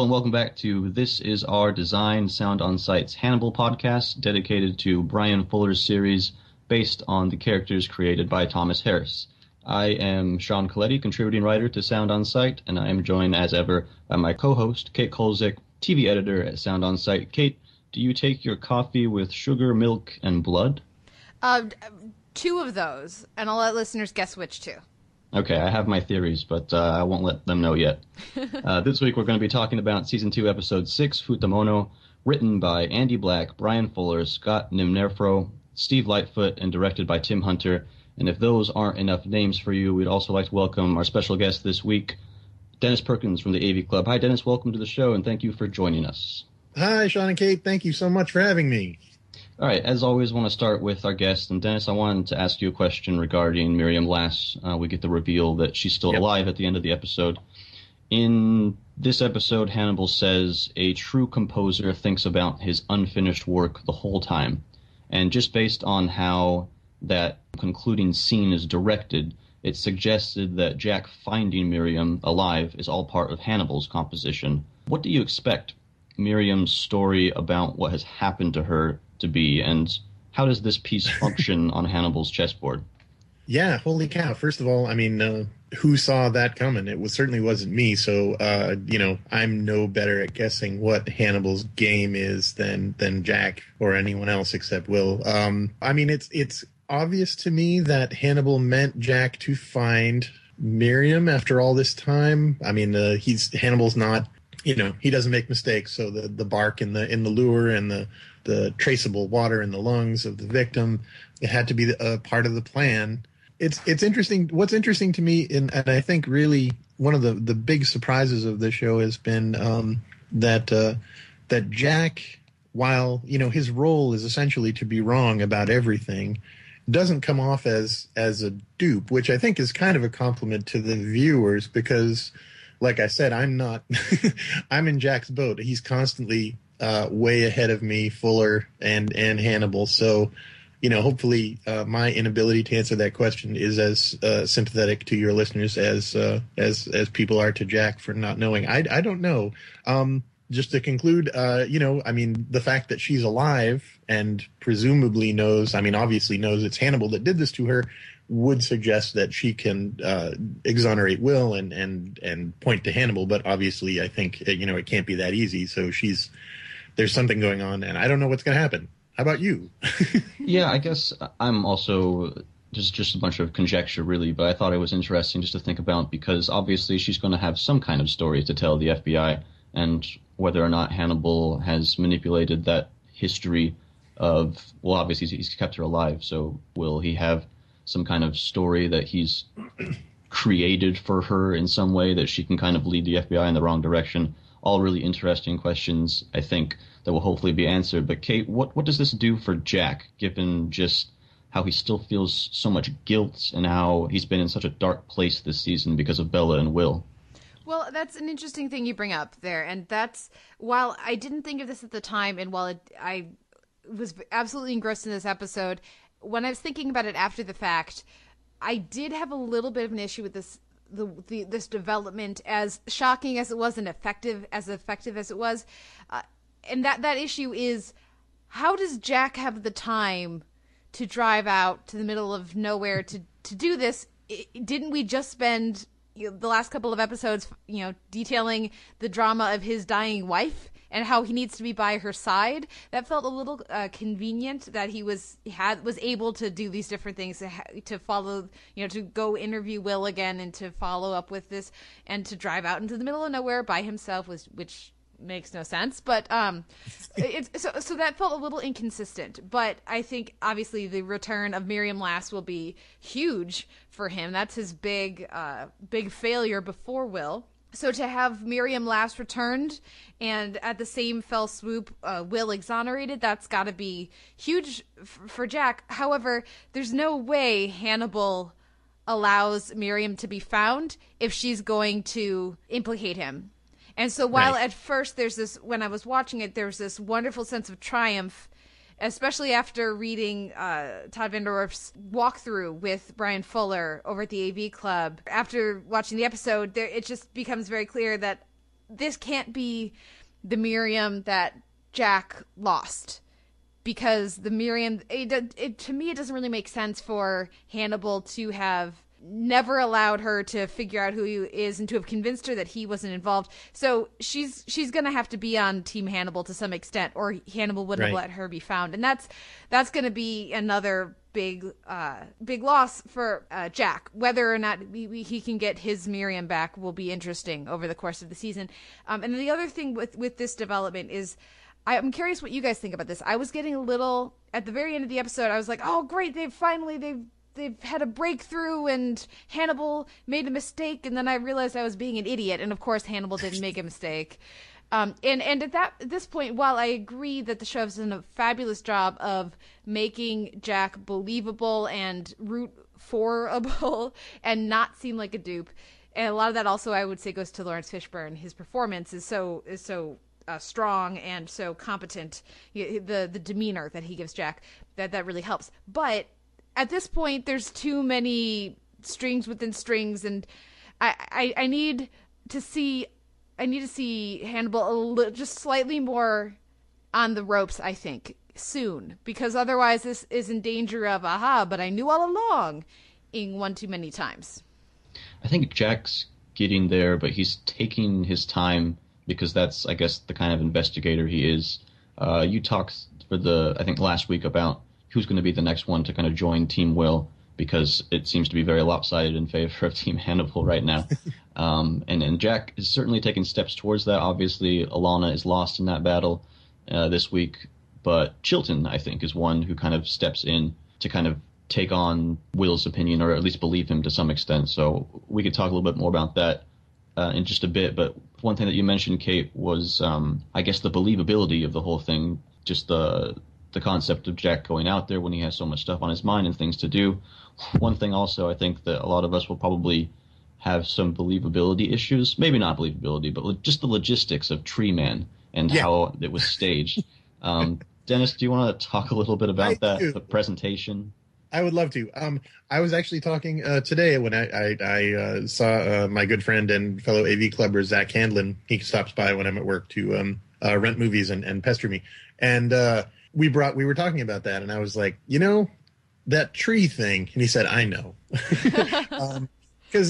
And welcome back to This Is Our Design Sound on Sight's Hannibal podcast dedicated to Bryan Fuller's series based on the characters created by Thomas Harris. I am Sean Colletti, contributing writer to Sound on Sight, and I am joined as ever by my co-host, Kate Kulzick, TV editor at Sound on Sight. Kate, do you take your coffee with sugar, milk, and blood? Uh, two of those, and I'll let listeners guess which two. Okay, I have my theories, but uh, I won't let them know yet. uh, this week we're going to be talking about season two, episode six, Futamono, written by Andy Black, Bryan Fuller, Scott Nimerfro, Steve Lightfoot, and directed by Tim Hunter. And if those aren't enough names for you, we'd also like to welcome our special guest this week, Dennis Perkins from the AV Club. Hi, Dennis. Welcome to the show, and thank you for joining us. Hi, Sean and Kate. Thank you so much for having me. All right. As always, I want to start with our guest. And Dennis, I wanted to ask you a question regarding Miriam Lass. Uh, we get the reveal that she's still yep. alive at the end of the episode. In this episode, Hannibal says a true composer thinks about his unfinished work the whole time. And just based on how that concluding scene is directed, it suggested that Jack finding Miriam alive is all part of Hannibal's composition. What do you expect Miriam's story about what has happened to her to be, and how does this piece function on Hannibal's chessboard? Yeah, holy cow! First of all, I mean, uh, who saw that coming? It was certainly wasn't me. So, uh, you know, I'm no better at guessing what Hannibal's game is than than Jack or anyone else except Will. Um, I mean, it's it's obvious to me that Hannibal meant Jack to find Miriam after all this time. I mean, uh, he's Hannibal's not, you know, he doesn't make mistakes. So the the bark in the in the lure and the the traceable water in the lungs of the victim. It had to be a part of the plan. It's it's interesting. What's interesting to me, and, and I think really one of the, the big surprises of the show has been um, that uh, that Jack, while you know his role is essentially to be wrong about everything, doesn't come off as as a dupe, which I think is kind of a compliment to the viewers because, like I said, I'm not I'm in Jack's boat. He's constantly uh, way ahead of me, Fuller and and Hannibal. So, you know, hopefully, uh, my inability to answer that question is as uh, sympathetic to your listeners as uh, as as people are to Jack for not knowing. I I don't know. Um, just to conclude, uh, you know, I mean, the fact that she's alive and presumably knows, I mean, obviously knows it's Hannibal that did this to her, would suggest that she can uh, exonerate Will and and and point to Hannibal. But obviously, I think you know it can't be that easy. So she's there's something going on, and I don't know what's going to happen. How about you? yeah, I guess I'm also just just a bunch of conjecture, really. But I thought it was interesting just to think about because obviously she's going to have some kind of story to tell the FBI, and whether or not Hannibal has manipulated that history of well, obviously he's kept her alive. So will he have some kind of story that he's created for her in some way that she can kind of lead the FBI in the wrong direction? All really interesting questions, I think, that will hopefully be answered. But Kate, what what does this do for Jack, given just how he still feels so much guilt and how he's been in such a dark place this season because of Bella and Will? Well, that's an interesting thing you bring up there, and that's while I didn't think of this at the time, and while it, I was absolutely engrossed in this episode, when I was thinking about it after the fact, I did have a little bit of an issue with this the, the this development as shocking as it was and effective as effective as it was. Uh, and that that issue is how does Jack have the time to drive out to the middle of nowhere to to do this? It, didn't we just spend you know, the last couple of episodes you know detailing the drama of his dying wife and how he needs to be by her side. That felt a little uh, convenient that he was had was able to do these different things to, to follow, you know, to go interview Will again and to follow up with this and to drive out into the middle of nowhere by himself was which makes no sense but um it's so so that felt a little inconsistent but i think obviously the return of miriam Lass will be huge for him that's his big uh big failure before will so to have Miriam Lass returned and at the same fell swoop uh, Will exonerated, that's got to be huge f- for Jack. However, there's no way Hannibal allows Miriam to be found if she's going to implicate him. And so while right. at first there's this when I was watching it there's this wonderful sense of triumph especially after reading uh, Todd VanDerWerff's walkthrough with Bryan Fuller over at the AV Club. After watching the episode, there, it just becomes very clear that this can't be the Miriam that Jack lost because the Miriam it, it, to me it doesn't really make sense for Hannibal to have never allowed her to figure out who he is and to have convinced her that he wasn't involved. So she's she's gonna have to be on Team Hannibal to some extent, or Hannibal wouldn't right. have let her be found, and that's that's gonna be another big uh big loss for uh, Jack. Whether or not we, we, he can get his Miriam back will be interesting over the course of the season. Um, and the other thing with with this development is. I'm curious what you guys think about this. I was getting a little at the very end of the episode. I was like, "Oh, great! They've finally they've they've had a breakthrough and Hannibal made a mistake and then I realized I was being an idiot and of course Hannibal didn't make a mistake. Um, and and at that at this point, while I agree that the show has done a fabulous job of making Jack believable and root forable and not seem like a dupe, and a lot of that also I would say goes to Laurence Fishburne. His performance is so is so uh, strong and so competent. The the demeanor that he gives Jack that that really helps. But at this point there's too many strings within strings and I, I, I need to see I need to see Hannibal li- just slightly more on the ropes I think soon because otherwise this is in danger of aha but I knew all along ing one too many times. I think Jack's getting there but he's taking his time because that's I guess the kind of investigator he is. Uh, you talked for the I think last week about who's going to be the next one to kind of join Team Will because it seems to be very lopsided in favor of Team Hannibal right now. um, and, and Jack is certainly taking steps towards that. Obviously, Alana is lost in that battle uh, this week, but Chilton, I think, is one who kind of steps in to kind of take on Will's opinion or at least believe him to some extent. So we could talk a little bit more about that uh, in just a bit. But one thing that you mentioned, Kate, was um, I guess the believability of the whole thing, just the the concept of Jack going out there when he has so much stuff on his mind and things to do. One thing also, I think that a lot of us will probably have some believability issues. Maybe not believability, but just the logistics of Tree Man and yeah. how it was staged. Um, Dennis, do you want to talk a little bit about I that, do. the presentation? I would love to. Um, I was actually talking uh, today when I, I, I uh, saw uh, my good friend and fellow AV clubber Zack Handlen. He stops by when I'm at work to um, uh, rent movies and, and pester me. And uh, we brought we were talking about that, and I was like, you know, that tree thing, and he said, I know, because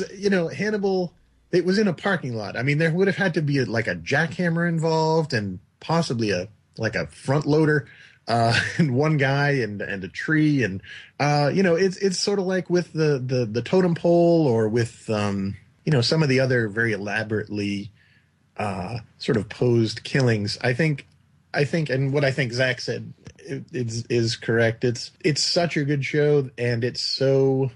um, you know Hannibal. It was in a parking lot. I mean, there would have had to be a, like a jackhammer involved, and possibly a like a front loader, uh, and one guy and and a tree, and uh, you know, it's it's sort of like with the the the totem pole, or with um, you know, some of the other very elaborately uh, sort of posed killings. I think I think, and what I think Zach said is is correct. It's it's such a good show, and it's so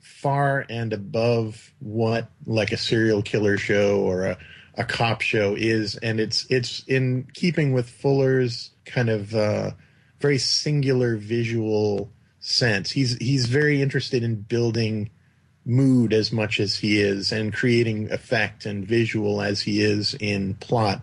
far and above what like a serial killer show or a, a cop show is, and it's it's in keeping with Fuller's kind of uh, very singular visual sense. He's he's very interested in building mood as much as he is, and creating effect and visual as he is in plot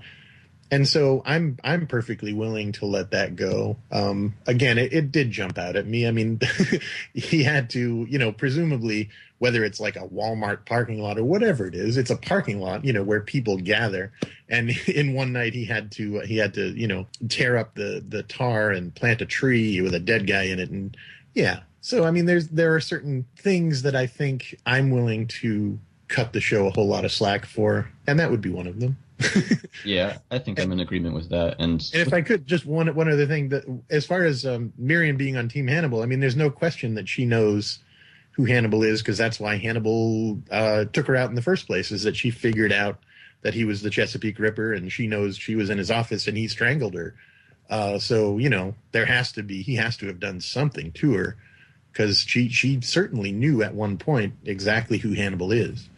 and so I'm I'm perfectly willing to let that go. Um, again, it, it, did jump out at me. I mean, he had to, you know, presumably whether it's like a Walmart parking lot or whatever it is, it's a parking lot, you know, where people gather. And in one night, he had to he had to, you know, tear up the the tar and plant a tree with a dead guy in it. And yeah, so I mean, there's there are certain things that I think I'm willing to cut the show a whole lot of slack for, and that would be one of them. yeah, I think I'm in agreement with that. And, and, if I could, just one one other thing that, as far as um, Miriam being on Team Hannibal, I mean, there's no question that she knows who Hannibal is because that's why Hannibal uh, took her out in the first place. Is that she figured out that he was the Chesapeake Ripper, and she knows she was in his office and he strangled her. Uh, so you know, there has to be he has to have done something to her because she she certainly knew at one point exactly who Hannibal is.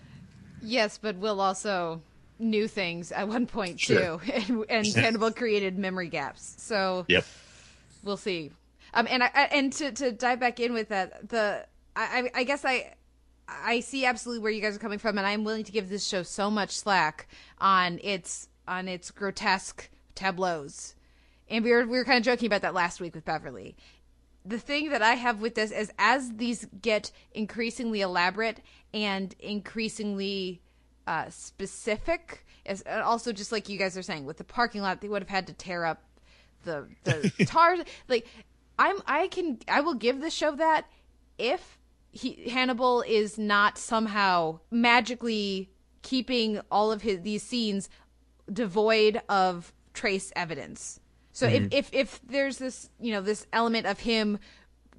Yes, but Will also new things at one point sure. too, and, and Hannibal created memory gaps. So yep, we'll see. Um, and I and to to dive back in with that, the I I guess I I see absolutely where you guys are coming from, and I'm willing to give this show so much slack on its on its grotesque tableaus. And we were we were kind of joking about that last week with Beverly. The thing that I have with this is as these get increasingly elaborate and increasingly uh, specific. As also just like you guys are saying with the parking lot, they would have had to tear up the the tar. Like I'm, I can, I will give the show that if he Hannibal is not somehow magically keeping all of his these scenes devoid of trace evidence. So mm-hmm. if, if if there's this you know this element of him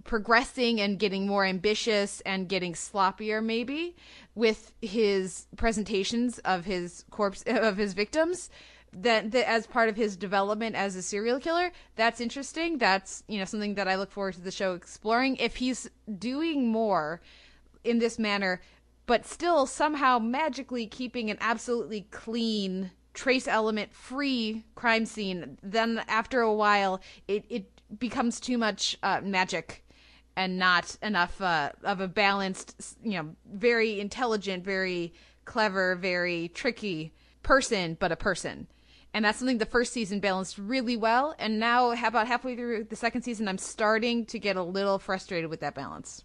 progressing and getting more ambitious and getting sloppier maybe with his presentations of his corpse of his victims that, that as part of his development as a serial killer. That's interesting. That's you know something that i look forward to the show exploring. If he's doing more in this manner but still somehow magically keeping an absolutely clean trace element free crime scene then after a while it, it becomes too much uh, magic and not enough uh, of a balanced you know very intelligent very clever very tricky person but a person. And that's something the first season balanced really well. And now about halfway through the second season i'm starting to get a little frustrated with that balance.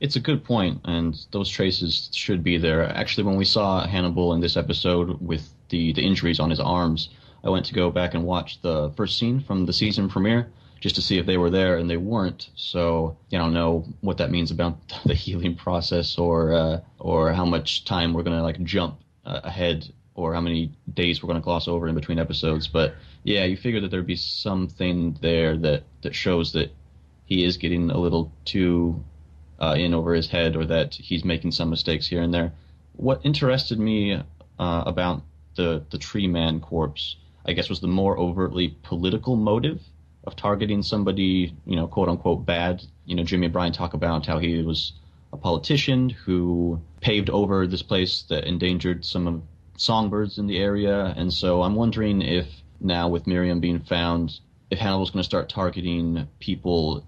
It's a good point and those traces should be there. Actually when we saw hannibal in this episode with the, the injuries on his arms i went to go back and watch the first scene from the season premiere just to see if they were there and they weren't so you don't know what that means about the healing process or uh, or how much time we're going to like jump uh, ahead or how many days we're going to gloss over in between episodes. But yeah, you figure that there'd be something there that that shows that he is getting a little too uh, in over his head, or that he's making some mistakes here and there. What interested me uh, about the the Tree Man corpse, I guess, was the more overtly political motive of targeting somebody, you know, quote unquote bad. You know, Jimmy and Brian talk about how he was a politician who paved over this place that endangered some of songbirds in the area, and so I'm wondering if now with Miriam being found, if Hannibal's going to start targeting people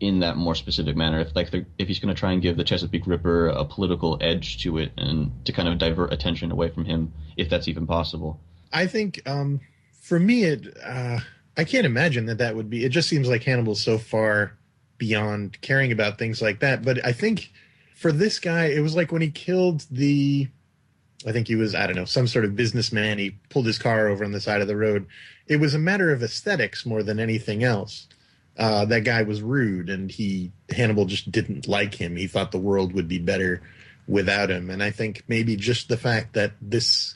in that more specific manner. If like if he's going to try and give the Chesapeake Ripper a political edge to it, and to kind of divert attention away from him, if that's even possible. I think um, for me, it uh, I can't imagine that that would be. It just seems like Hannibal's so far beyond caring about things like that. But I think for this guy, it was like when he killed the I think he was, I don't know, some sort of businessman. He pulled his car over on the side of the road. It was a matter of aesthetics more than anything else. Uh, that guy was rude, and he Hannibal just didn't like him. He thought the world would be better without him. And I think maybe just the fact that this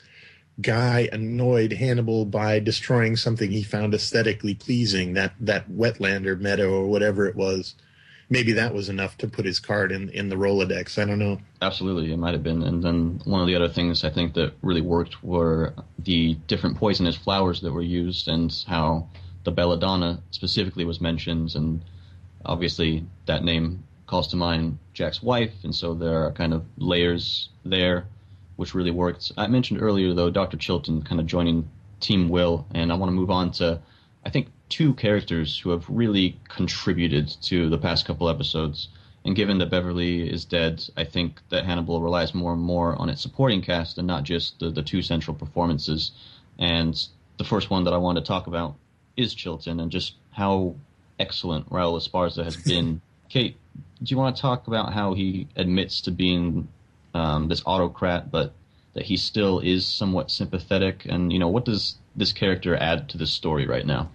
guy annoyed Hannibal by destroying something he found aesthetically pleasing, that that wetland or meadow or whatever it was, maybe that was enough to put his card in in the Rolodex. I don't know. Absolutely, it might have been. And then one of the other things I think that really worked were the different poisonous flowers that were used, and how the belladonna specifically was mentioned, and obviously that name calls to mind Jack's wife, and so there are kind of layers there, which really worked. I mentioned earlier though Dr. Chilton kind of joining Team Will, and I want to move on to I think two characters who have really contributed to the past couple episodes. And given that Beverly is dead, I think that Hannibal relies more and more on its supporting cast and not just the, the two central performances. And the first one that I want to talk about is Chilton and just how excellent Raul Esparza has been. Kate, do you want to talk about how he admits to being um, this autocrat, but that he still is somewhat sympathetic? And, you know, what does this character add to the story right now?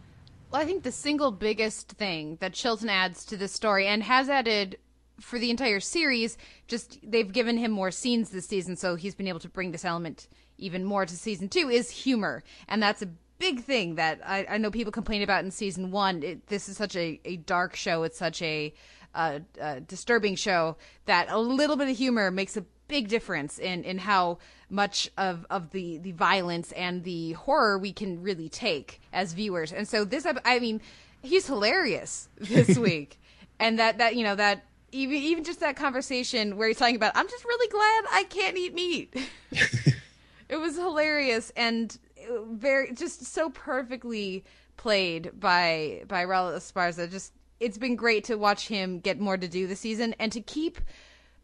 Well, I think the single biggest thing that Chilton adds to this story and has added for the entire series, just they've given him more scenes this season, so he's been able to bring this element even more to season two, is humor. And that's a big thing that I, I know people complain about in season one. It, this is such a, a dark show, it's such a, a, a disturbing show that a little bit of humor makes a big difference in in how much of of the the violence and the horror we can really take as viewers. And so this, I mean, he's hilarious this week, and that that you know that even even just that conversation where he's talking about, I'm just really glad I can't eat meat. it was hilarious and uh, very just so perfectly played by by Raul Esparza. Just it's been great to watch him get more to do this season and to keep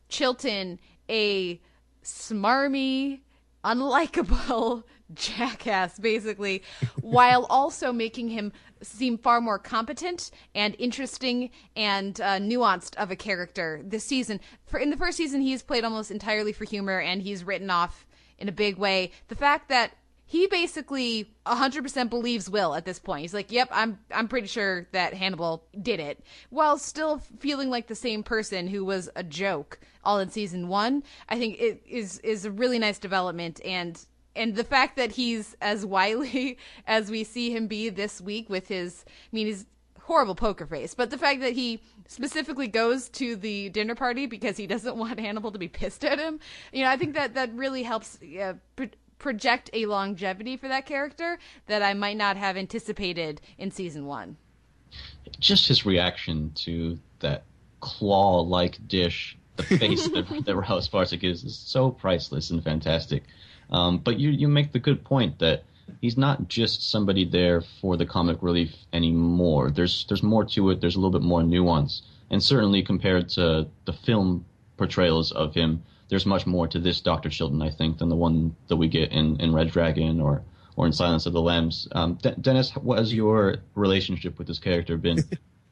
Chilton a smarmy, unlikable jackass, basically, while also making him seem far more competent and interesting and uh, nuanced of a character this season. For in the first season, he's played almost entirely for humor, and he's written off in a big way. The fact that he basically 100% believes Will at this point. He's like, "Yep, I'm I'm pretty sure that Hannibal did it." While still feeling like the same person who was a joke all in season 1. I think it is is a really nice development and and the fact that he's as wily as we see him be this week with his I mean he's horrible poker face, but the fact that he specifically goes to the dinner party because he doesn't want Hannibal to be pissed at him, you know, I think that that really helps uh, project a longevity for that character that I might not have anticipated in season one. Just his reaction to that claw-like dish, the face that, that Raul Esparza is, is so priceless and fantastic. Um, but you you make the good point that he's not just somebody there for the comic relief anymore. There's there's more to it. There's a little bit more nuance, and certainly compared to the film portrayals of him, there's much more to this Doctor Chilton, I think, than the one that we get in, in Red Dragon or or in Silence of the Lambs. Um, De- Dennis, what has your relationship with this character been?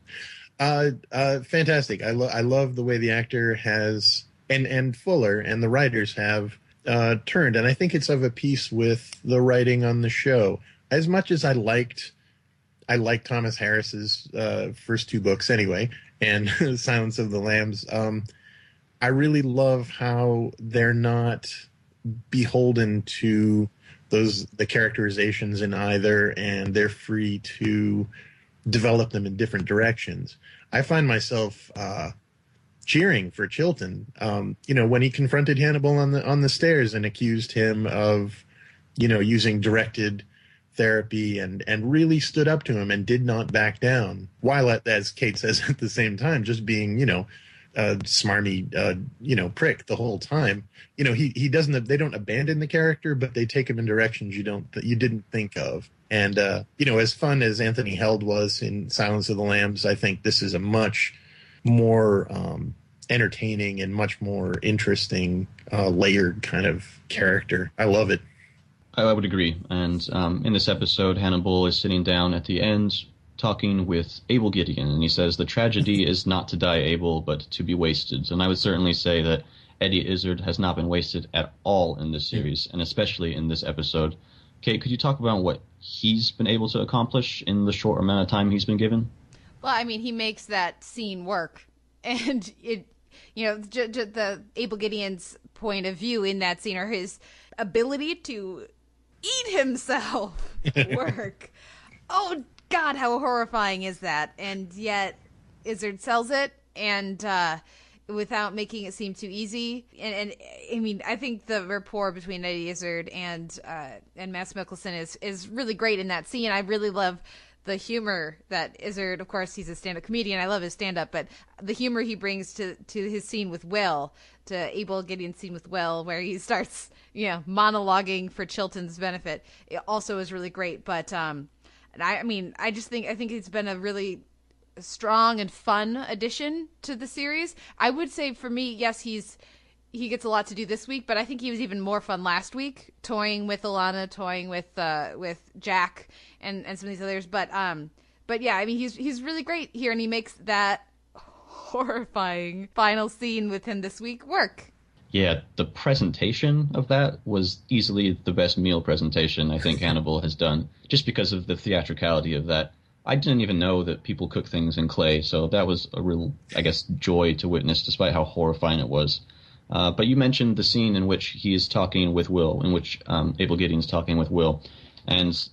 uh, uh, fantastic. I, lo- I love the way the actor has and and Fuller and the writers have uh, turned, and I think it's of a piece with the writing on the show. As much as I liked, I liked Thomas Harris's uh, first two books anyway, and Silence of the Lambs. Um, I really love how they're not beholden to those the characterizations in either, and they're free to develop them in different directions. I find myself uh, cheering for Chilton. Um, you know, when he confronted Hannibal on the on the stairs and accused him of, you know, using directed therapy and and really stood up to him and did not back down. While at, as Kate says at the same time, just being you know a smarmy, uh, you know, prick the whole time. You know, he he doesn't. They don't abandon the character, but they take him in directions you don't that you didn't think of. And uh, you know, as fun as Anthony Heald was in Silence of the Lambs, I think this is a much more um, entertaining and much more interesting, uh, layered kind of character. I love it. I would agree. And um, in this episode, Hannibal is sitting down at the end talking with Abel Gideon, and he says the tragedy is not to die Abel, but to be wasted. And I would certainly say that Eddie Izzard has not been wasted at all in this series, and especially in this episode. Kate, could you talk about what he's been able to accomplish in the short amount of time he's been given? Well, I mean, he makes that scene work, and it, you know, j- j- the Abel Gideon's point of view in that scene or his ability to eat himself work. oh God, how horrifying is that? And yet, Izzard sells it, and uh, without making it seem too easy. And, and, I mean, I think the rapport between Eddie Izzard and uh, and Mads Mikkelsen is is really great in that scene. I really love the humor that Izzard, of course, he's a stand-up comedian. I love his stand-up, but the humor he brings to to his scene with Will, to Abel Gideon's scene with Will, where he starts, you know, monologuing for Chilton's benefit, it also is really great. But um, and I, I mean, I just think I think it's been a really strong and fun addition to the series. I would say for me, yes, he's he gets a lot to do this week, but I think he was even more fun last week, toying with Alana, toying with uh, with Jack, and and some of these others. But um, but yeah, I mean, he's he's really great here, and he makes that horrifying final scene with him this week work yeah, the presentation of that was easily the best meal presentation I think Hannibal has done, just because of the theatricality of that. I didn't even know that people cook things in clay, so that was a real, I guess, joy to witness, despite how horrifying it was. Uh, but you mentioned the scene in which he is talking with Will, in which um, Abel Gideon's talking with Will, and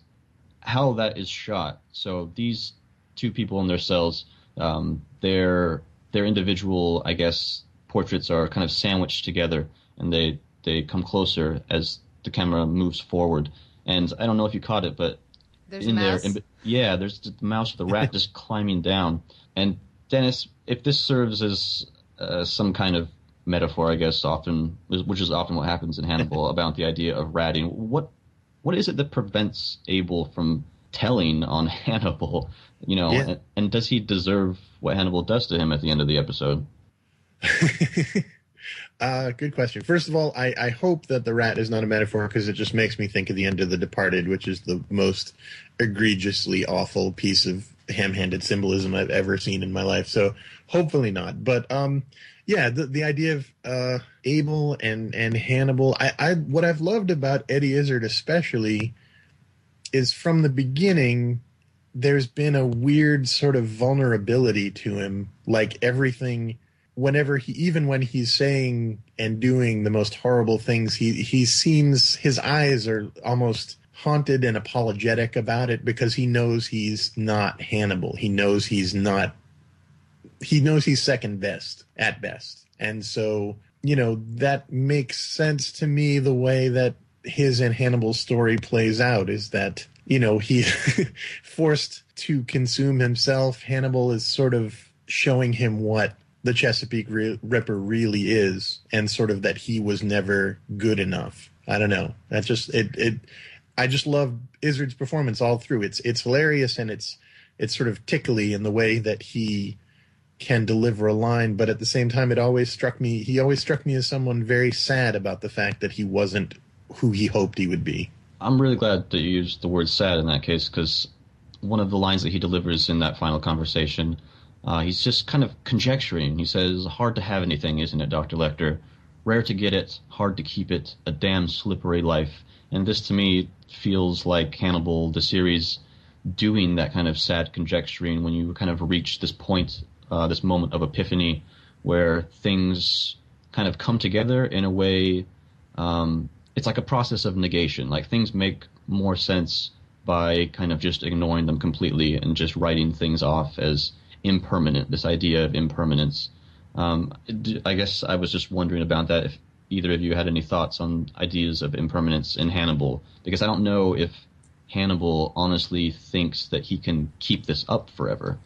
how that is shot. So these two people in their cells, um, their their individual, I guess, portraits are kind of sandwiched together and they they come closer as the camera moves forward. And I don't know if you caught it, but there's in there, in, yeah, there's the mouse with the rat just climbing down. And Dennis, if this serves as uh, some kind of metaphor, I guess, often, which is often what happens in Hannibal about the idea of ratting, what what is it that prevents Abel from telling on Hannibal? You know, yeah. and, and does he deserve what Hannibal does to him at the end of the episode? uh, good question. First of all, I, I hope that the rat is not a metaphor because it just makes me think of the end of The Departed, which is the most egregiously awful piece of ham-handed symbolism I've ever seen in my life. So hopefully not. But um, yeah, the the idea of uh, Abel and and Hannibal. I, I what I've loved about Eddie Izzard especially is from the beginning. There's been a weird sort of vulnerability to him, like everything. Whenever he, even when he's saying and doing the most horrible things, he he seems his eyes are almost haunted and apologetic about it because he knows he's not Hannibal. He knows he's not he knows he's second best at best. And so, you know, that makes sense to me the way that his and Hannibal's story plays out is that, you know, he forced to consume himself. Hannibal is sort of showing him what the Chesapeake Ripper really is and sort of that he was never good enough. I don't know. That's just it it I just love Izzard's performance all through. It's it's hilarious and it's it's sort of tickly in the way that he can deliver a line, but at the same time, it always struck me. He always struck me as someone very sad about the fact that he wasn't who he hoped he would be. I'm really glad that you used the word sad in that case because one of the lines that he delivers in that final conversation, uh, he's just kind of conjecturing. He says, "Hard to have anything, isn't it, Doctor Lecter? Rare to get it, hard to keep it. A damn slippery life." And this, to me, feels like Hannibal, the series, doing that kind of sad conjecturing when you kind of reach this point uh, this moment of epiphany where things kind of come together in a way. Um, it's like a process of negation. Like things make more sense by kind of just ignoring them completely and just writing things off as impermanent. This idea of impermanence. Um, I guess I was just wondering about that. If either of you had any thoughts on ideas of impermanence in Hannibal, because I don't know if Hannibal honestly thinks that he can keep this up forever.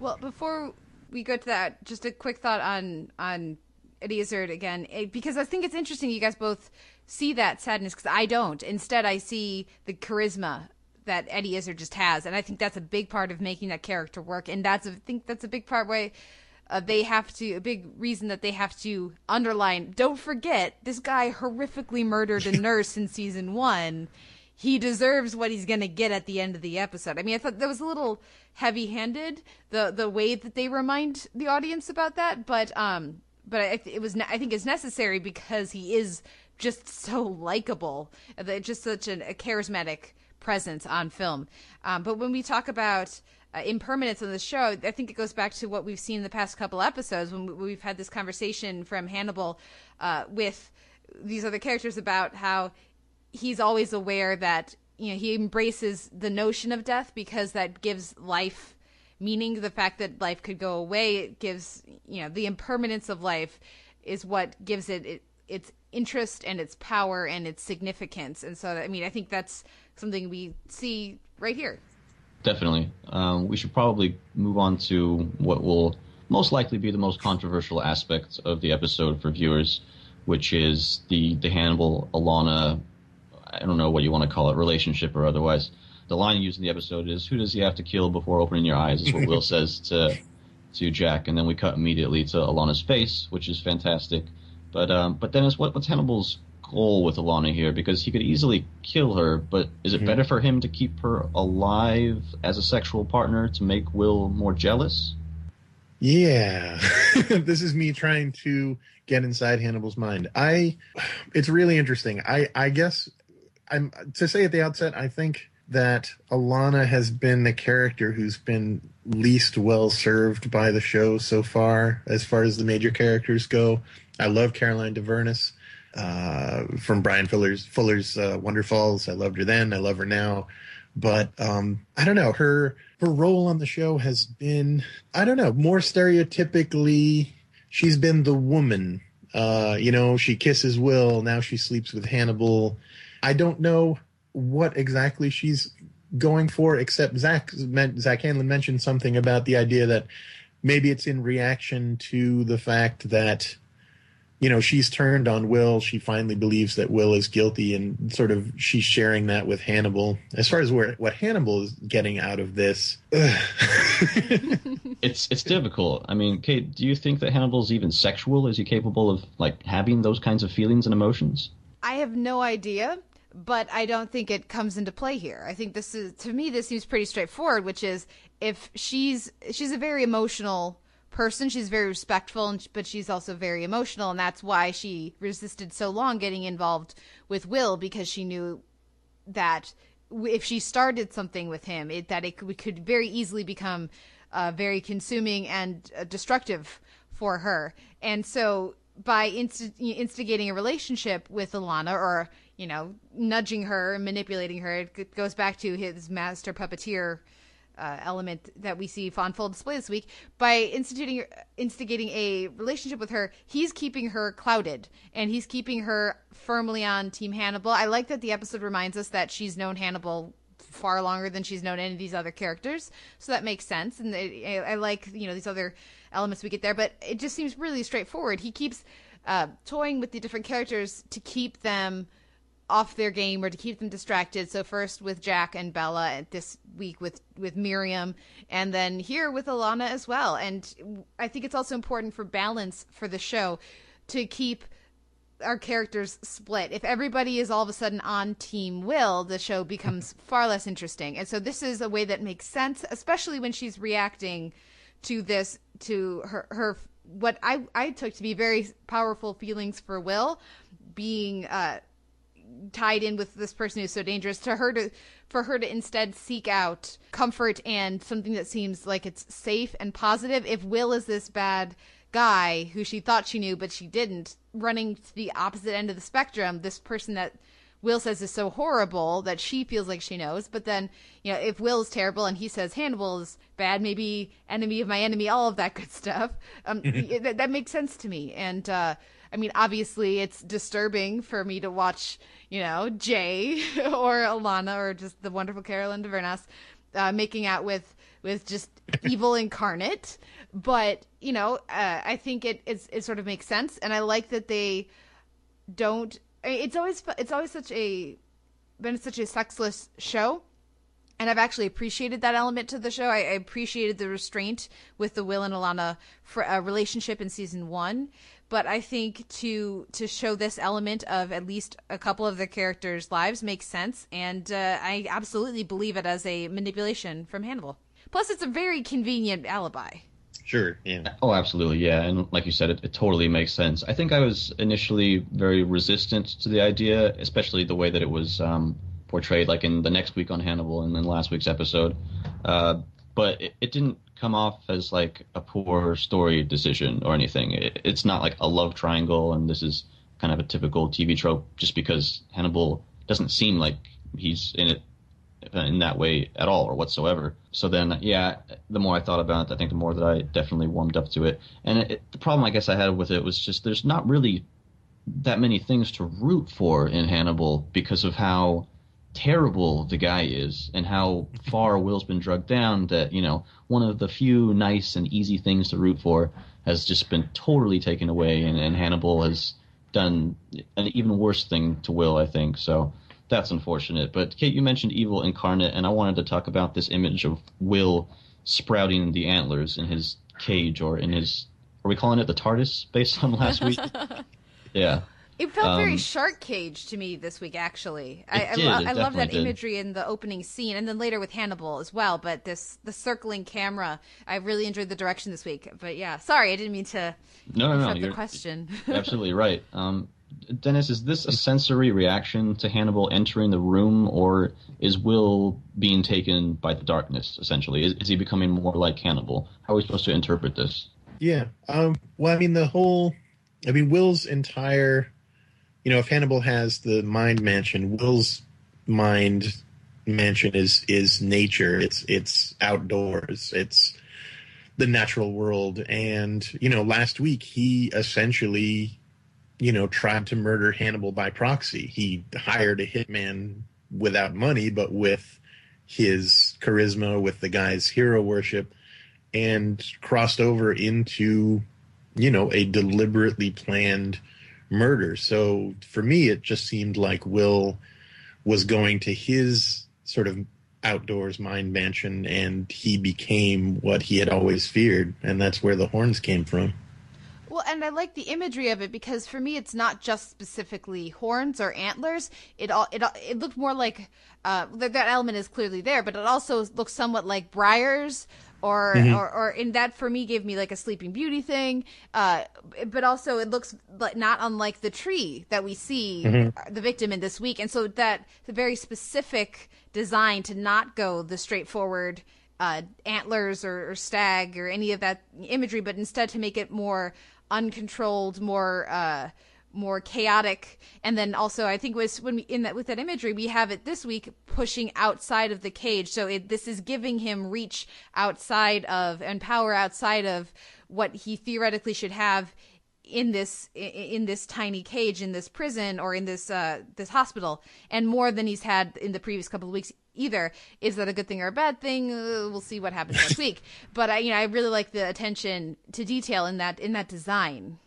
Well, before we go to that, just a quick thought on on Izzard again, it, because I think it's interesting. You guys both see that sadness because I don't. Instead, I see the charisma that Eddie Izzard just has, and I think that's a big part of making that character work. And that's a, I think that's a big part why uh, they have to a big reason that they have to underline. Don't forget this guy horrifically murdered a nurse in season one he deserves what he's going to get at the end of the episode. I mean, I thought that was a little heavy-handed the the way that they remind the audience about that, but um but I, it was I think it's necessary because he is just so likable, just such an, a charismatic presence on film. Um, but when we talk about uh, impermanence on the show, I think it goes back to what we've seen in the past couple episodes when we've had this conversation from Hannibal uh, with these other characters about how he's always aware that you know he embraces the notion of death because that gives life meaning the fact that life could go away it gives you know the impermanence of life is what gives it, it its interest and its power and its significance and so i mean i think that's something we see right here definitely um, we should probably move on to what will most likely be the most controversial aspect of the episode for viewers which is the the hannibal alana I don't know what you want to call it, relationship or otherwise. The line used in the episode is, "Who does he have to kill before opening your eyes?" Is what Will says to to Jack, and then we cut immediately to Alana's face, which is fantastic. But um, but Dennis, what, what's Hannibal's goal with Alana here? Because he could easily kill her, but is it mm-hmm. better for him to keep her alive as a sexual partner to make Will more jealous? Yeah, this is me trying to get inside Hannibal's mind. I, it's really interesting. I I guess I'm to say at the outset, I think that Alana has been the character who's been least well served by the show so far, as far as the major characters go. I love Caroline Dhavernas uh, from Bryan Fuller's Fuller's uh, Wonderfalls. I loved her then. I love her now. But um, I don't know her her role on the show has been I don't know more stereotypically. She's been the woman. Uh, you know, she kisses Will. Now she sleeps with Hannibal I don't know what exactly she's going for, except Zach Zack Handlen mentioned something about the idea that maybe it's in reaction to the fact that you know she's turned on Will. She finally believes that Will is guilty, and sort of she's sharing that with Hannibal. As far as where what Hannibal is getting out of this, it's it's difficult. I mean, Kate, do you think that Hannibal's even sexual? Is he capable of like having those kinds of feelings and emotions? I have no idea, but I don't think it comes into play here. I think this is to me this seems pretty straightforward, which is if she's she's a very emotional person. She's very respectful, and, but she's also very emotional, and that's why she resisted so long getting involved with Will because she knew that if she started something with him, it, that it could, could very easily become uh, very consuming and uh, destructive for her. And so by inst- instigating a relationship with Alana or, you know, nudging her and manipulating her, it goes back to his master puppeteer uh, element that we see on full display this week. By instituting instigating a relationship with her he's keeping her clouded and he's keeping her firmly on team hannibal. I like that the episode reminds us that she's known hannibal far longer than she's known any of these other characters so that makes sense and I, I like you know these other elements we get there but it just seems really straightforward. He keeps uh, toying with the different characters to keep them off their game or to keep them distracted. So first with Jack and Bella, this week with with Miriam, and then here with Alana as well. And I think it's also important for balance for the show to keep our characters split. If everybody is all of a sudden on Team Will, the show becomes far less interesting. And so this is a way that makes sense, especially when she's reacting to this to her her what I I took to be very powerful feelings for Will being uh tied in with this person who's so dangerous to her to for her to instead seek out comfort and something that seems like it's safe and positive. If will is this bad guy who she thought she knew but she didn't running to the opposite end of the spectrum this person that will says is so horrible that she feels like she knows but then you know if will is terrible and he says hannibal is bad maybe enemy of my enemy all of that good stuff um, that, that makes sense to me. And uh I mean, obviously, it's disturbing for me to watch, you know, Jay or Alana or just the wonderful Caroline Dhavernas uh, making out with with just evil incarnate. But you know, uh, I think it it sort of makes sense, and I like that they don't. It's always it's always such a been such a sexless show and I've actually appreciated that element to the show. I, I appreciated the restraint with the Will and Alana for, uh, relationship in season one, but I think to to show this element of at least a couple of the characters' lives makes sense, and uh, I absolutely believe it as a manipulation from Hannibal. Plus, it's a very convenient alibi. Sure. Yeah. Oh, absolutely. Yeah, and like you said, it, it totally makes sense. I think I was initially very resistant to the idea, especially the way that it was um, portrayed, like in the next week on Hannibal and then last week's episode. Uh, but it, it didn't come off as like a poor story decision or anything. It, it's not like a love triangle, and this is kind of a typical TV trope. Just because Hannibal doesn't seem like he's in it uh, in that way at all or whatsoever. So then, yeah, the more I thought about it, I think the more that I definitely warmed up to it. And it, the problem I guess I had with it was just there's not really that many things to root for in Hannibal because of how terrible the guy is and how far Will's been drugged down that, you know, one of the few nice and easy things to root for has just been totally taken away and, and Hannibal has done an even worse thing to Will, I think. So that's unfortunate. But Kate, you mentioned evil incarnate, and I wanted to talk about this image of Will sprouting the antlers in his cage or in his are we calling it the TARDIS based on last week? yeah. It felt um, very Shark Cage to me this week, actually. I, did, I, lo- I love that did. imagery in the opening scene, and then later with Hannibal as well. But this the circling camera, I really enjoyed the direction this week. But yeah, sorry, I didn't mean to. No, no, no. The You're question. absolutely right. Um, Dennis, is this a sensory reaction to Hannibal entering the room, or is Will being taken by the darkness? Essentially, is, is he becoming more like Hannibal? How are we supposed to interpret this? Yeah. Um, well, I mean, the whole. I mean, Will's entire you know, if Hannibal has the mind mansion, Will's mind mansion is is nature. It's it's outdoors. It's the natural world. And you know, last week he essentially, you know, tried to murder Hannibal by proxy. He hired a hitman without money, but with his charisma, with the guy's hero worship, and crossed over into, you know, a deliberately planned murder. So for me, it just seemed like Will was going to his sort of outdoors mind mansion and he became what he had always feared. And that's where the horns came from. Well, and I like the imagery of it because for me, it's not just specifically horns or antlers. It all it it looked more like uh, that, that element is clearly there, but it also looks somewhat like briars or, mm-hmm. or or in that for me gave me like a Sleeping Beauty thing. Uh, but also it looks not unlike the tree that we see mm-hmm. the victim in this week, and so that the very specific design to not go the straightforward uh, antlers or, or, stag or any of that imagery, but instead to make it more uncontrolled, more uh, more chaotic. And then also, I think was when we in that with that imagery, we have it this week pushing outside of the cage. So it, this is giving him reach outside of and power outside of what he theoretically should have in this in this tiny cage in this prison or in this uh, this hospital, and more than he's had in the previous couple of weeks either. Is that a good thing or a bad thing? Uh, we'll see what happens next week. But I, you know, I really like the attention to detail in that in that design.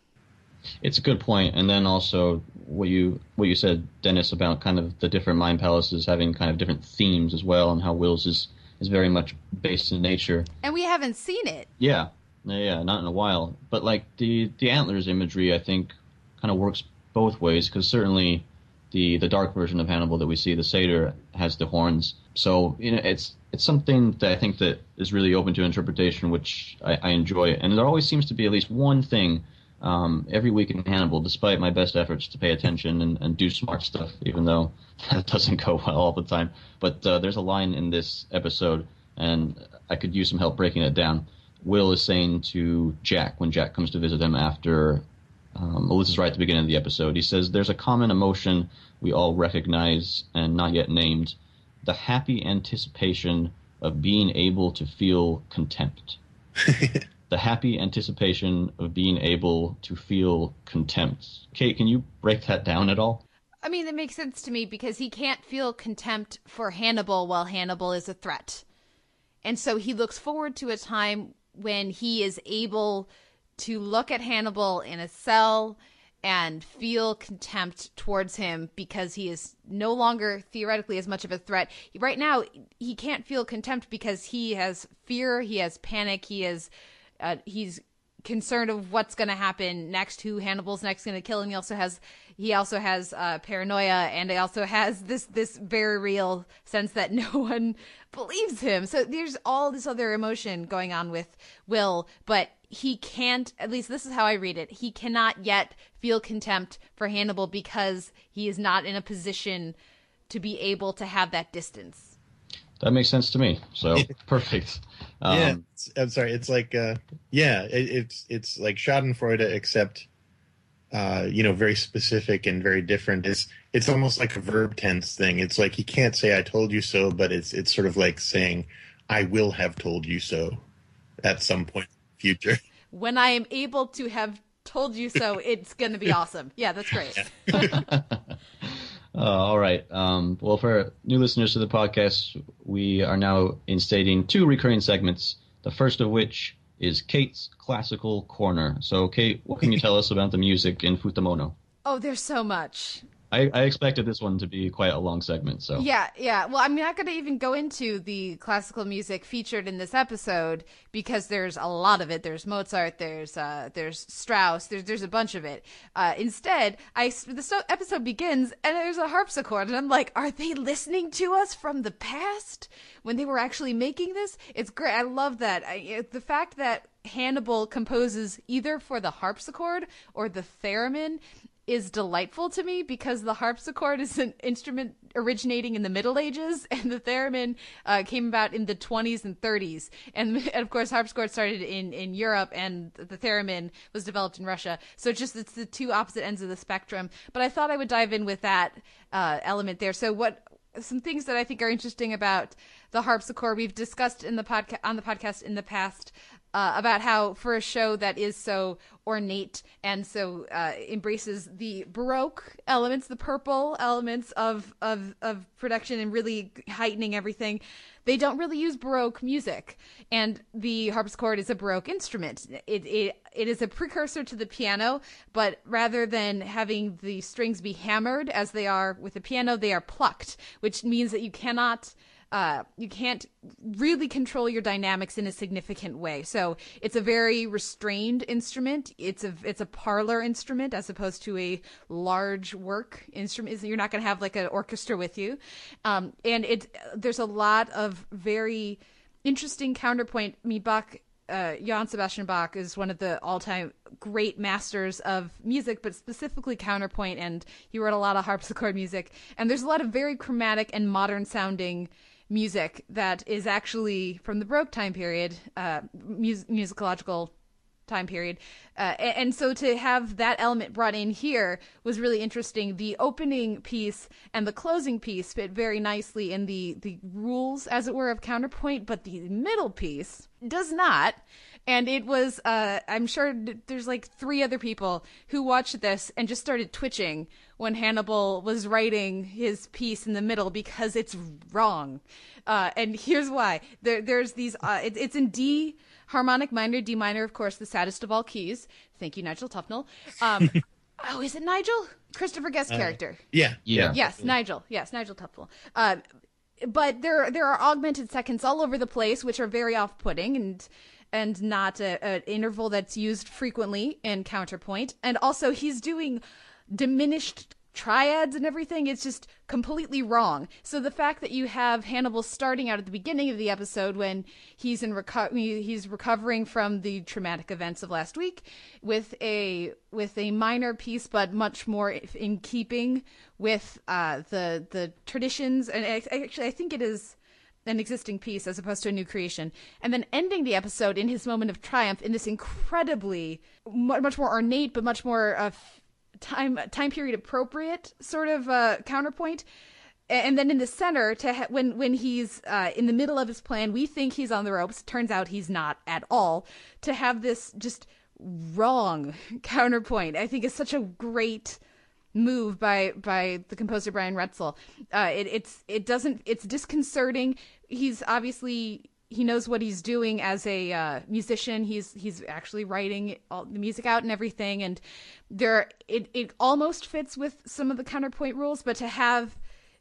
It's a good point, and then also what you what you said, Dennis, about kind of the different mind palaces having kind of different themes as well, and how Will's is is very much based in nature. And we haven't seen it. Yeah, yeah, not in a while. But like the the antlers imagery, I think kind of works both ways because certainly the the dark version of Hannibal that we see, the satyr, has the horns. So you know, it's it's something that I think that is really open to interpretation, which I, I enjoy. And there always seems to be at least one thing um, every week in Hannibal, despite my best efforts to pay attention and, and do smart stuff, even though that doesn't go well all the time. But uh, there's a line in this episode, and I could use some help breaking it down. Will is saying to Jack when Jack comes to visit him after um, is right at the beginning of the episode. He says, There's a common emotion we all recognize and not yet named the happy anticipation of being able to feel contempt. the happy anticipation of being able to feel contempt. Kate, can you break that down at all? I mean, it makes sense to me because he can't feel contempt for Hannibal while Hannibal is a threat. And so he looks forward to a time when he is able to look at Hannibal in a cell and feel contempt towards him because he is no longer theoretically as much of a threat. Right now, he can't feel contempt because he has fear, he has panic, he is uh, he's concerned of what's going to happen next, who Hannibal's next going to kill, and he also has he also has uh, paranoia, and he also has this this very real sense that no one believes him. So there's all this other emotion going on with Will, but he can't at least this is how i read it he cannot yet feel contempt for hannibal because he is not in a position to be able to have that distance that makes sense to me so perfect um, yeah i'm sorry it's like uh, yeah it, it's it's like schadenfreude except uh, you know very specific and very different it's it's almost like a verb tense thing it's like you can't say i told you so but it's it's sort of like saying i will have told you so at some point in the future. When I am able to have told you so, it's going to be awesome. Yeah, that's great. Uh, all right. Um, well, for new listeners to the podcast, we are now instating two recurring segments. The first of which is Kate's Classical Corner. So, Kate, what can you tell us about the music in Futamono? Oh, there's so much. I, I, expected this one to be quite a long segment, so yeah, yeah. Well, I'm not going to even go into the classical music featured in this episode because there's a lot of it. There's Mozart, there's uh, there's Strauss, there's there's a bunch of it. Uh, instead, I the episode begins and there's a harpsichord, and I'm like, are they listening to us from the past when they were actually making this? It's great. I love that. I, the fact that Hannibal composes either for the harpsichord or the theremin is delightful to me because the harpsichord is an instrument originating in the Middle Ages, and the theremin uh, came about in the 20s and 30s. And, and, of course, harpsichord started in, in Europe, and the theremin was developed in Russia. So just it's the two opposite ends of the spectrum. But I thought I would dive in with that uh, element there. So what some things that I think are interesting about the harpsichord we've discussed in the podcast on the podcast in the past uh, about how for a show that is so ornate and so uh, embraces the baroque elements, the purple elements of of of production, and really heightening everything, they don't really use baroque music. And the harpsichord is a baroque instrument. It it it is a precursor to the piano, but rather than having the strings be hammered as they are with the piano, they are plucked, which means that you cannot uh, you can't really control your dynamics in a significant way. So it's a very restrained instrument. It's a it's a parlor instrument as opposed to a large work instrument. You're not going to have like an orchestra with you, um, and it there's a lot of very interesting counterpoint. I Bach, uh, Johann Sebastian Bach is one of the all-time great masters of music, but specifically counterpoint, and he wrote a lot of harpsichord music. And there's a lot of very chromatic and modern-sounding music that is actually from the Baroque time period, uh, mus- musicological time period. Uh, and, and, so to have that element brought in here was really interesting. The opening piece and the closing piece fit very nicely in the, the rules, as it were, of counterpoint, but the middle piece does not. And it was, uh, I'm sure there's like three other people who watched this and just started twitching when Hannibal was writing his piece in the middle because it's wrong. Uh, and here's why. There, there's these, uh, it, it's in D harmonic minor, D minor, of course, the saddest of all keys. Thank you, Nigel Tufnell. Um, oh, is it Nigel? Christopher Guest uh, character. Yeah. Yeah. Yes, Nigel. Yes, Nigel Tufnell. Uh, but there, there are augmented seconds all over the place, which are very off-putting and and not an interval that's used frequently in counterpoint. And also, he's doing diminished triads and everything. It's just completely wrong. So the fact that you have hannibal starting out at the beginning of the episode when he's in reco- he's recovering from the traumatic events of last week with a with a minor piece but much more in keeping with uh, the the traditions. And actually i think it is an existing piece as opposed to a new creation, and then ending the episode in his moment of triumph in this incredibly much more ornate but much more uh, time time period appropriate sort of uh, counterpoint. And then in the center, to ha- when when he's uh, in the middle of his plan, we think he's on the ropes. Turns out he's not at all. To have this just wrong counterpoint, I think is such a great move by by the composer Brian Reitzell. Uh, it, it's it doesn't it's disconcerting. He's obviously he knows what he's doing as a uh, musician. He's he's actually writing all the music out and everything, and there it it almost fits with some of the counterpoint rules, but to have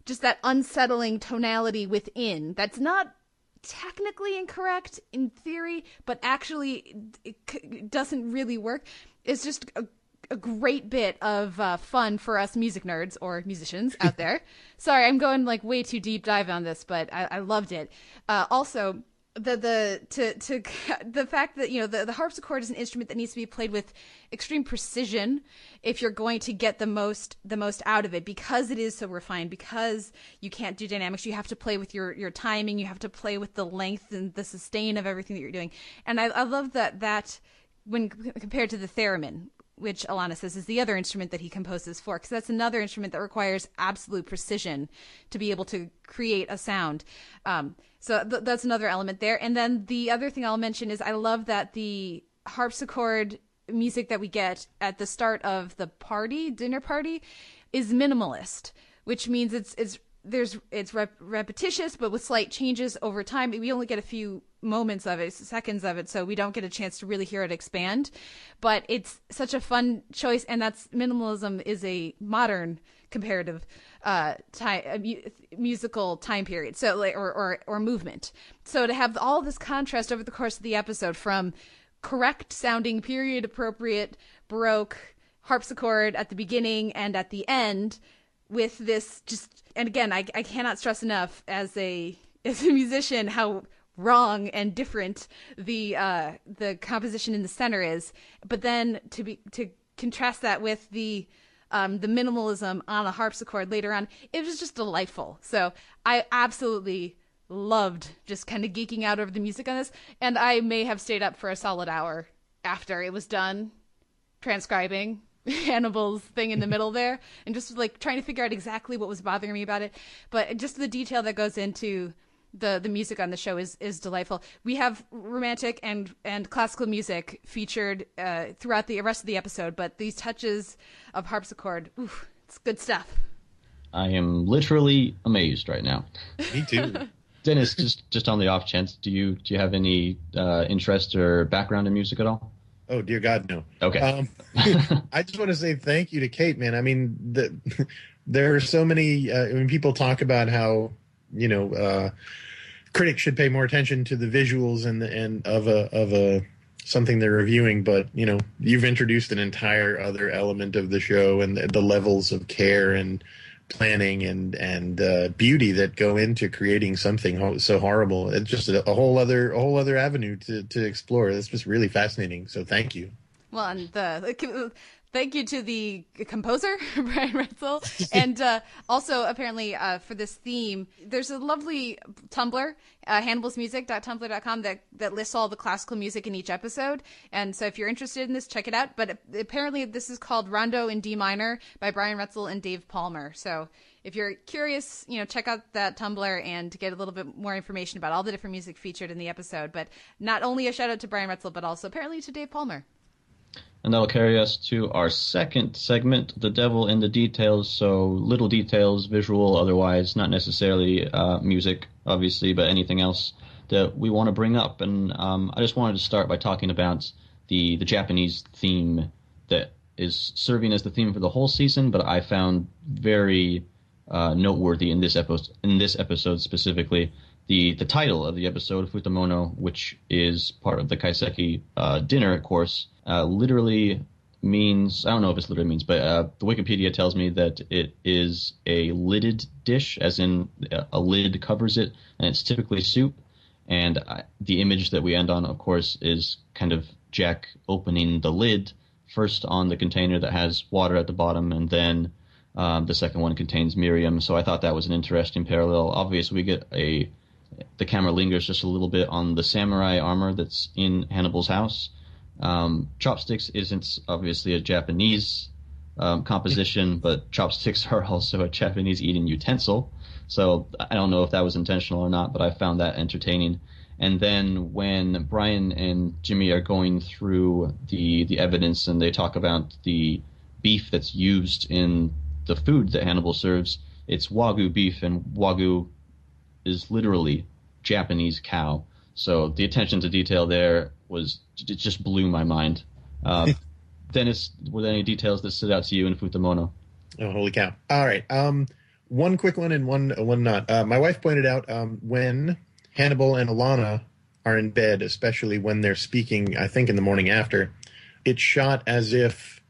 just that unsettling tonality within that's not technically incorrect in theory, but actually it doesn't really work. It's just a, a great bit of uh, fun for us music nerds or musicians out there. Sorry, I'm going like way too deep dive on this, but I, I loved it. Uh, also, the the to to the fact that you know the, the harpsichord is an instrument that needs to be played with extreme precision if you're going to get the most the most out of it because it is so refined because you can't do dynamics you have to play with your your timing you have to play with the length and the sustain of everything that you're doing and I, I love that that when compared to the theremin which Alana says is the other instrument that he composes for, because that's another instrument that requires absolute precision to be able to create a sound. Um, so th- that's another element there. And then the other thing I'll mention is I love that the harpsichord music that we get at the start of the party, dinner party, is minimalist, which means it's it's there's it's rep- repetitious but with slight changes over time. We only get a few moments of it, seconds of it, so we don't get a chance to really hear it expand. But it's such a fun choice, and that's minimalism is a modern comparative uh, time uh, mu- musical time period so like or, or or movement so to have all this contrast over the course of the episode from correct sounding period appropriate baroque harpsichord at the beginning and at the end with this just and again I, I cannot stress enough as a as a musician how wrong and different the uh the composition in the center is but then to be to contrast that with the um, the minimalism on a harpsichord later on. It was just delightful. So I absolutely loved just kind of geeking out over the music on this. And I may have stayed up for a solid hour after it was done transcribing Hannibal's thing in the middle there and just like trying to figure out exactly what was bothering me about it. But just the detail that goes into the the music on the show is is delightful. We have romantic and and classical music featured uh, throughout the rest of the episode, but these touches of harpsichord, oof, it's good stuff. I am literally amazed right now. Me too. Dennis, just just on the off chance, do you do you have any uh, interest or background in music at all? Oh dear God, no. Okay. Um, I just want to say thank you to Kate, man. I mean, the, there are so many. Uh, when people talk about how you know uh, critics should pay more attention to the visuals and the, and of a of a something they're reviewing but you know you've introduced an entire other element of the show and the, the levels of care and planning and and uh, beauty that go into creating something ho- so horrible. It's just a, a, whole other a whole other avenue to to explore. It's just really fascinating. So thank you. Well, and the thank you to the composer Brian Reitzell, and uh, also apparently uh, for this theme, there's a lovely Tumblr, uh, HannibalsMusic.tumblr.com that that lists all the classical music in each episode. And so if you're interested in this, check it out. But apparently, this is called Rondo in D minor by Brian Reitzell and Dave Palmer. So if you're curious, you know, check out that Tumblr and to get a little bit more information about all the different music featured in the episode. But not only a shout out to Brian Reitzell, but also apparently to Dave Palmer. And that'll carry us to our second segment, The Devil in the Details. So, little details, visual, otherwise, not necessarily uh, music, obviously, but anything else that we want to bring up. And um, I just wanted to start by talking about the, the Japanese theme that is serving as the theme for the whole season, but I found very uh, noteworthy in this episode, in this episode specifically. The, the title of the episode, Futamono, which is part of the Kaiseki uh, dinner course, uh, literally means I don't know if it's literally means, but uh, the Wikipedia tells me that it is a lidded dish, as in uh, a lid covers it, and it's typically soup. And I, the image that we end on, of course, is kind of Jack opening the lid first on the container that has water at the bottom, and then um, the second one contains Miriam. So I thought that was an interesting parallel. Obviously, we get a the camera lingers just a little bit on the samurai armor that's in Hannibal's house um, chopsticks isn't obviously a Japanese um, composition, but chopsticks are also a Japanese eating utensil. So I don't know if that was intentional or not, but I found that entertaining. And then when Brian and Jimmy are going through the the evidence and they talk about the beef that's used in the food that Hannibal serves, it's wagyu beef, and wagyu is literally Japanese cow. So the attention to detail there was it just blew my mind. Uh, Dennis, were there any details that stood out to you in Futamono? Oh, holy cow! All right, um, one quick one and one one not. Uh, my wife pointed out um, when Hannibal and Alana are in bed, especially when they're speaking. I think in the morning after, it's shot as if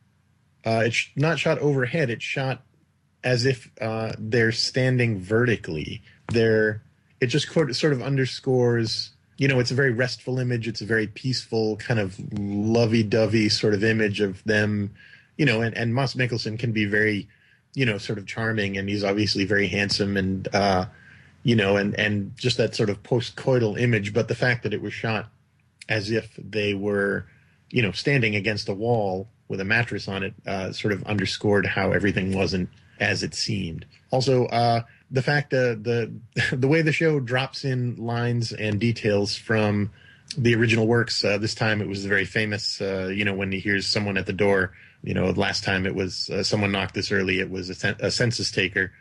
uh, it's not shot overhead. It's shot as if uh, they're standing vertically. They're it just sort of underscores you know, it's a very restful image. It's a very peaceful, kind of lovey-dovey sort of image of them, you know, and, and Mads Mikkelsen can be very, you know, sort of charming and he's obviously very handsome and, uh, you know, and, and just that sort of post-coital image. But the fact that it was shot as if they were, you know, standing against a wall with a mattress on it, uh, sort of underscored how everything wasn't as it seemed. Also, uh, the fact that the the way the show drops in lines and details from the original works. Uh, this time it was very famous. Uh, you know, when he hears someone at the door. You know, last time it was uh, someone knocked this early. It was a, a, census taker.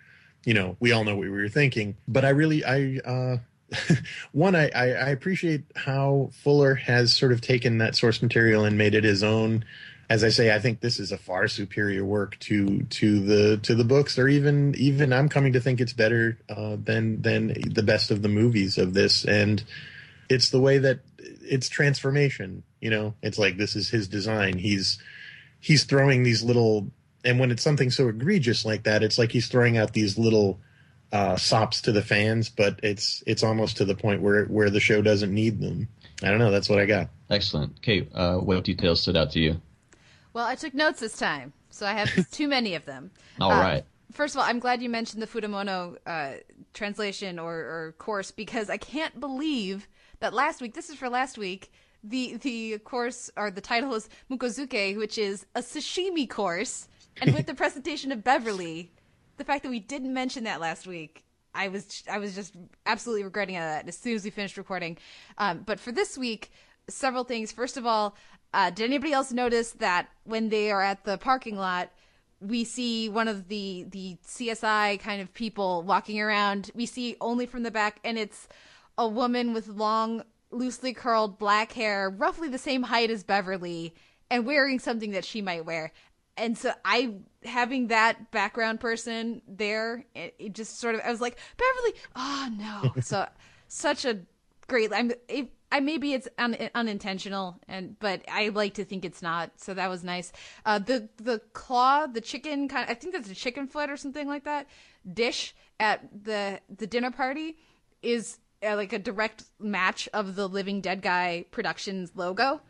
You know, we all know what we were thinking. But I really, I uh, one, I, I, I appreciate how Fuller has sort of taken that source material and made it his own as I say, I think this is a far superior work to to the to the books, or even even I'm coming to think it's better uh, than than the best of the movies of this, and it's the way that it's transformation. You know, it's like this is his design. He's he's throwing these little, and when it's something so egregious like that, it's like he's throwing out these little uh, sops to the fans, but it's it's almost to the point where where the show doesn't need them. I don't know. That's what I got. Excellent. Kate, uh, what details stood out to you? Well, I took notes this time, so I have too many of them. All uh, right. First of all, I'm glad you mentioned the Futamono uh, translation or, or course because I can't believe that last week. This is for last week. The the course or the title is Mukozuke, which is a sashimi course, and with the presentation of Beverly, the fact that we didn't mention that last week I was I was just absolutely regretting that as soon as we finished recording. Um, but for this week, several things. First of all, uh, did anybody else notice that when they are at the parking lot, we see one of the the CSI kind of people walking around. We see only from the back, and it's a woman with long, loosely curled black hair, roughly the same height as Beverly, and wearing something that she might wear. And so I having that background person there, it, it just sort of I was like Beverly. Oh no! so such a great. I'm I maybe it's un, unintentional, and but I like to think it's not. So that was nice. Uh, the the claw, the chicken kind. Of, I think that's a chicken foot or something like that. Dish at the the dinner party is uh, like a direct match of the Living Dead Guy Productions logo.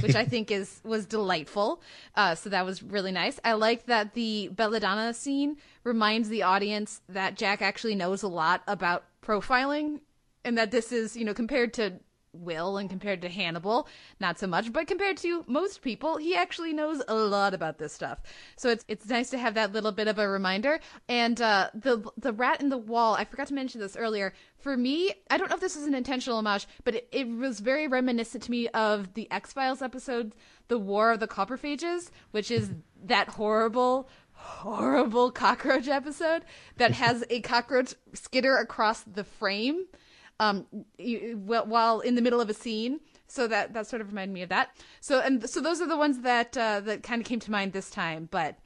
which I think is was delightful. Uh, so that was really nice. I like that the Belladonna scene reminds the audience that Jack actually knows a lot about profiling, and that this is you know compared to Will and compared to Hannibal, not so much, but compared to most people, he actually knows a lot about this stuff. So it's it's nice to have that little bit of a reminder. And uh, the the rat in the wall, I forgot to mention this earlier. For me, I don't know if this is an intentional homage, but it, it was very reminiscent to me of the X Files episode, "The War of the Coprophages," which is that horrible horrible cockroach episode that has a cockroach skitter across the frame um, while in the middle of a scene. So that that sort of reminded me of that. So and so those are the ones that uh, that kind of came to mind this time. But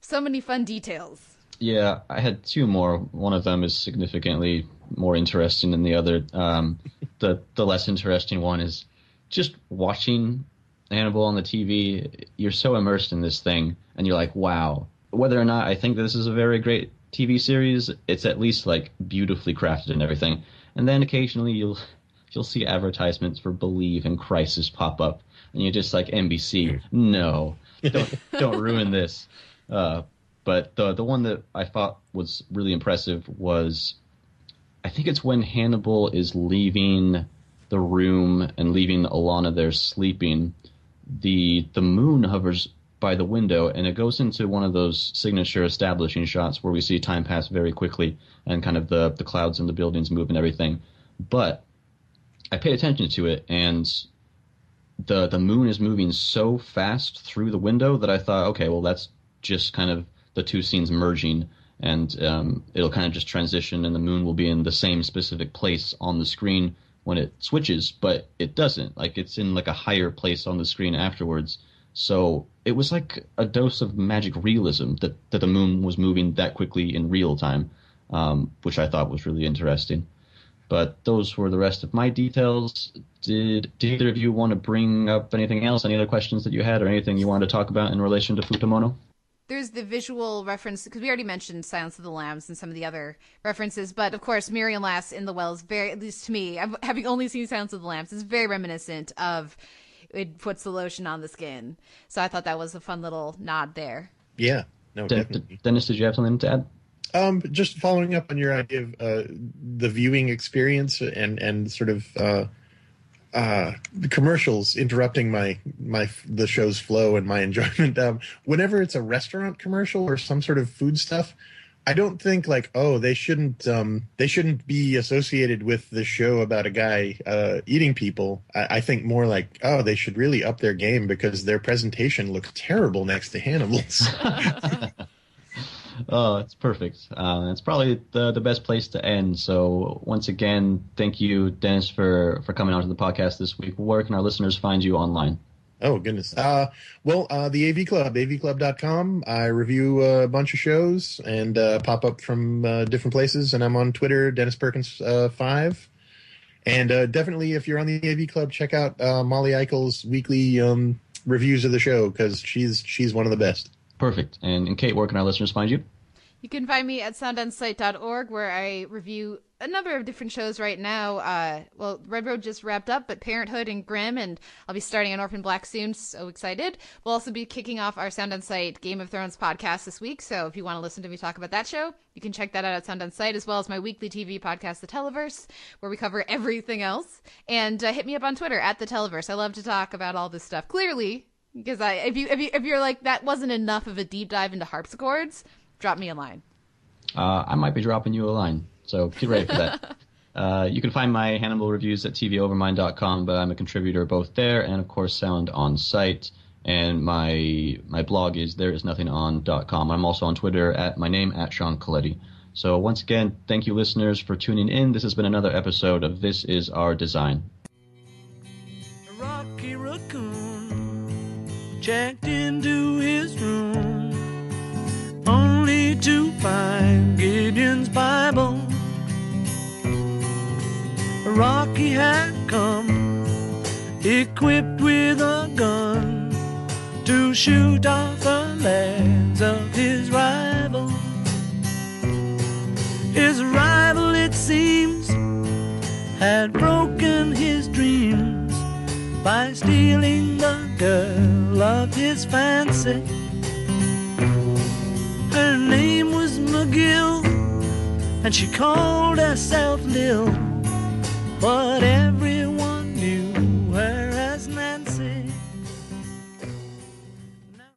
so many fun details. Yeah, I had two more. One of them is significantly more interesting than the other. Um, the the less interesting one is just watching Hannibal on the TV. You're so immersed in this thing, and you're like, wow. Whether or not I think this is a very great TV series, it's at least like beautifully crafted and everything and then occasionally you'll you'll see advertisements for Believe and Crisis pop up, and you're just like NBC, no, don't don't ruin this. Uh, but the the one that I thought was really impressive was, I think it's when Hannibal is leaving the room and leaving Alana there sleeping. The the moon hovers by the window and it goes into one of those signature establishing shots where we see time pass very quickly and kind of the the clouds and the buildings move and everything. But I paid attention to it and the the moon is moving so fast through the window that I thought, okay, well that's just kind of the two scenes merging and um, it'll kind of just transition and the moon will be in the same specific place on the screen when it switches, but it doesn't. Like it's in like a higher place on the screen afterwards. So it was like a dose of magic realism that, that the moon was moving that quickly in real time, um, which I thought was really interesting. But those were the rest of my details. Did, did either of you want to bring up anything else, any other questions that you had, or anything you wanted to talk about in relation to Futamono? There's the visual reference because we already mentioned Silence of the Lambs and some of the other references, but of course, Miriam Lass in the Well is very, at least to me, having only seen Silence of the Lambs, is very reminiscent of it puts the lotion on the skin. So I thought that was a fun little nod there. Yeah, no, De- definitely. Dennis, did you have something to add? Um, just following up on your idea of uh, the viewing experience and and sort of uh, uh, the commercials interrupting my my the show's flow and my enjoyment. Um, whenever it's a restaurant commercial or some sort of food stuff, I don't think like oh they shouldn't um, they shouldn't be associated with the show about a guy uh, eating people. I, I, think more like oh they should really up their game because their presentation looks terrible next to Hannibal's. oh, it's perfect. Uh, it's probably the the best place to end. So once again, thank you, Dennis, for for coming onto the podcast this week. Where can our listeners find you online? Oh goodness. Uh, well, uh, the AV Club, avclub.com. I review a bunch of shows and uh, pop up from uh, different places, and I'm on Twitter, Dennis Perkins uh, five. And uh, definitely, if you're on the AV Club, check out uh, Molly Eichel's weekly um, reviews of the show because she's she's one of the best. Perfect. And, and Kate, where can our listeners find you? You can find me at soundonsight.org where I review a number of different shows right now. Uh, well, Red Road just wrapped up, but Parenthood and Grimm, and I'll be starting on Orphan Black soon. So excited! We'll also be kicking off our Sound on Sight Game of Thrones podcast this week. So if you want to listen to me talk about that show, you can check that out at Sound on Sight, as well as my weekly TV podcast, The Televerse, where we cover everything else. And uh, hit me up on Twitter at The Televerse. I love to talk about all this stuff. Clearly, because I if you if you if you're like that wasn't enough of a deep dive into harpsichords, drop me a line. Uh, I might be dropping you a line. So get ready for that. uh, you can find my Hannibal reviews at tvovermind.com, but I'm a contributor both there and, of course, Sound on Sight. And my my blog is thereisnothingon.com. I'm also on Twitter at my name at Sean Colletti. So once again, thank you listeners for tuning in. This has been another episode of This Is Our Design. Rocky Raccoon checked into his room only to find Gideon's Bible Rocky had come equipped with a gun to shoot off the legs of his rival. His rival, it seems, had broken his dreams by stealing the girl of his fancy her name was McGill, and she called herself Lil. But everyone